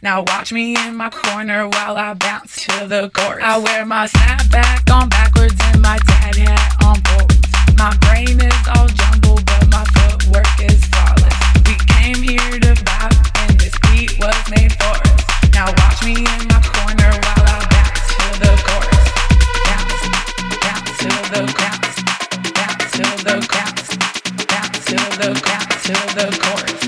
Now watch me in my corner while I bounce to the chorus. I wear my snapback on backwards and my dad hat on forwards. My brain is all jumbled, but my footwork is flawless. We came here to vibe, and this beat was made for us. Now watch me in my corner while I bounce to the chorus. Bounce, bounce to the bounce, bounce to the bounce, bounce to the bounce to the chorus.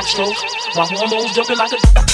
Maxwell. My hormones jumping like a.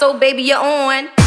so baby, you're on.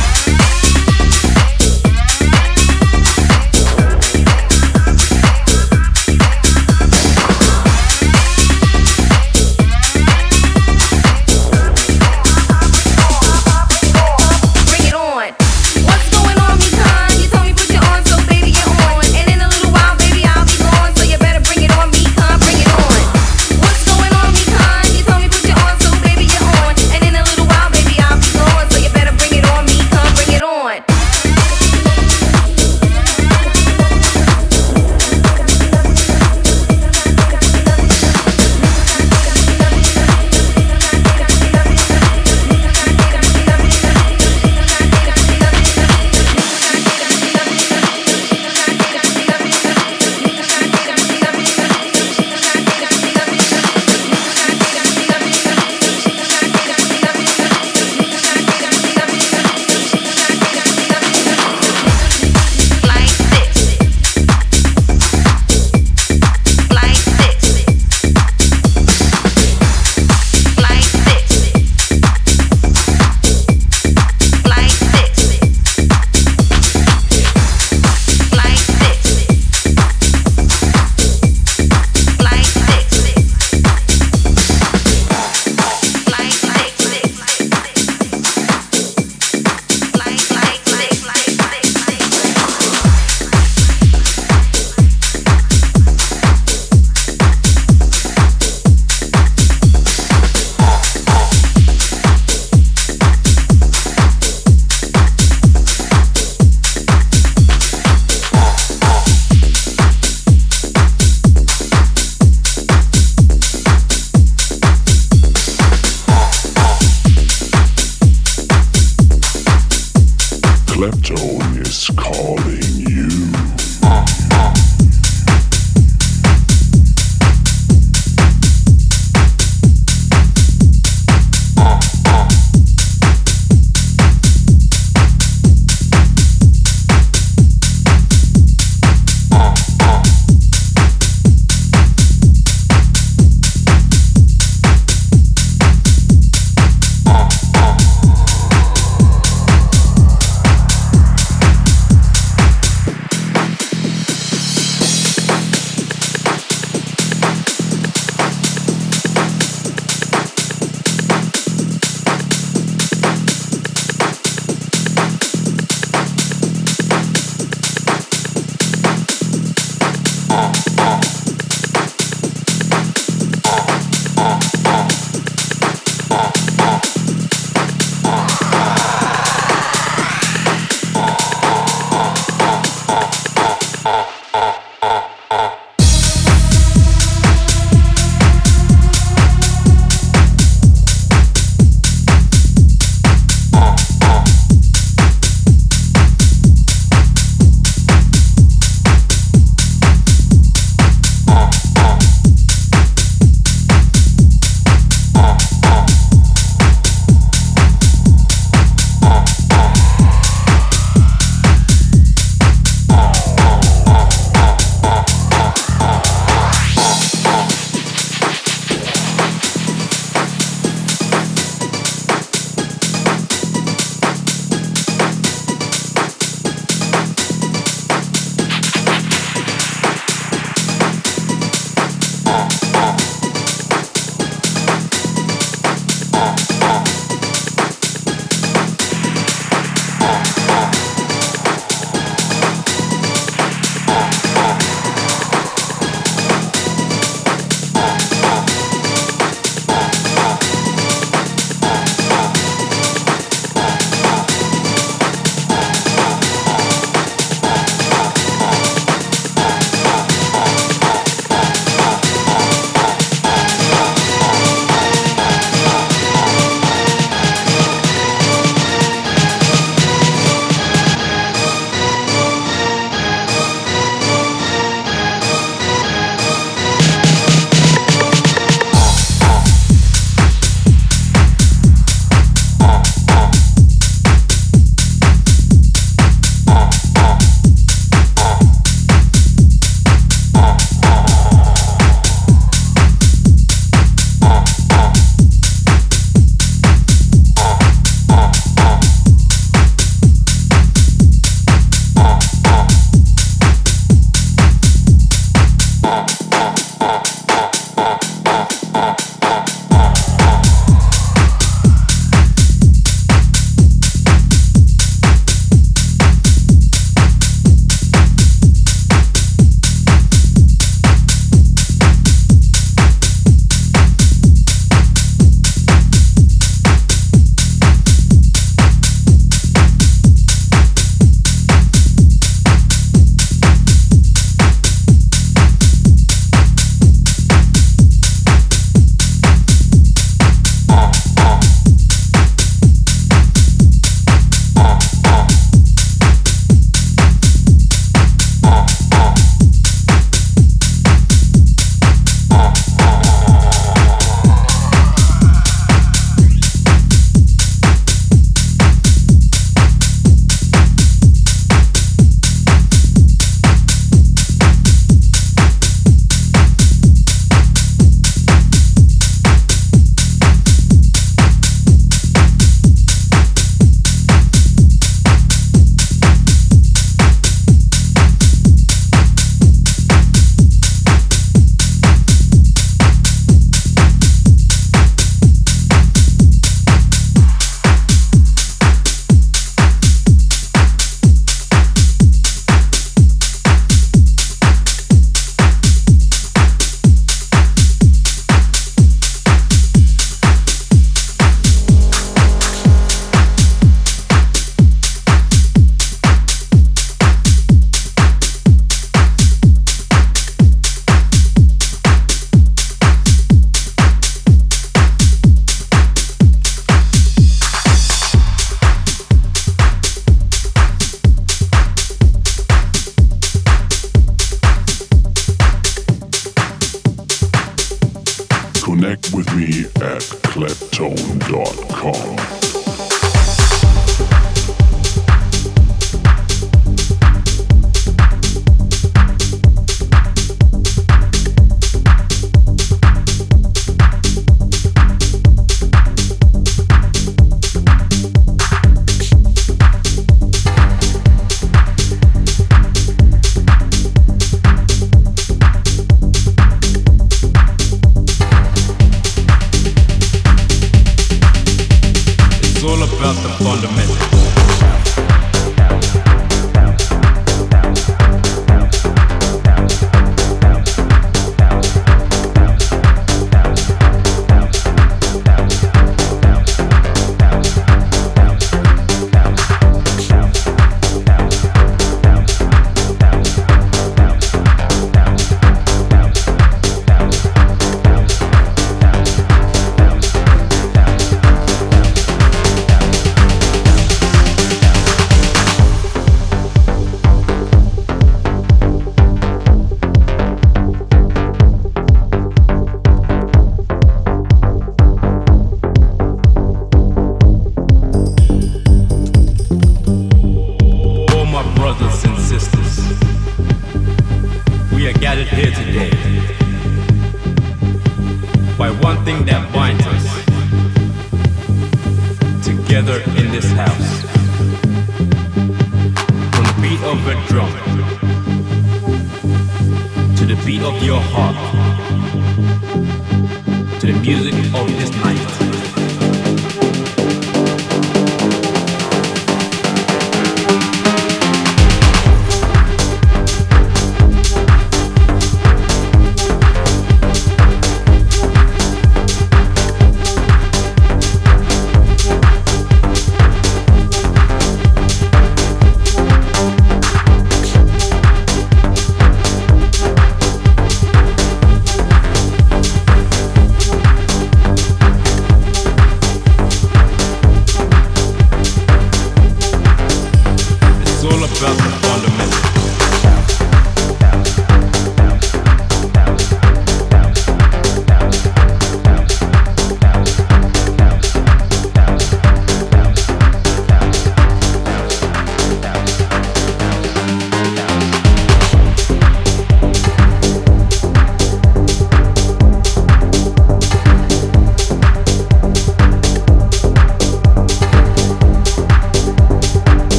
up.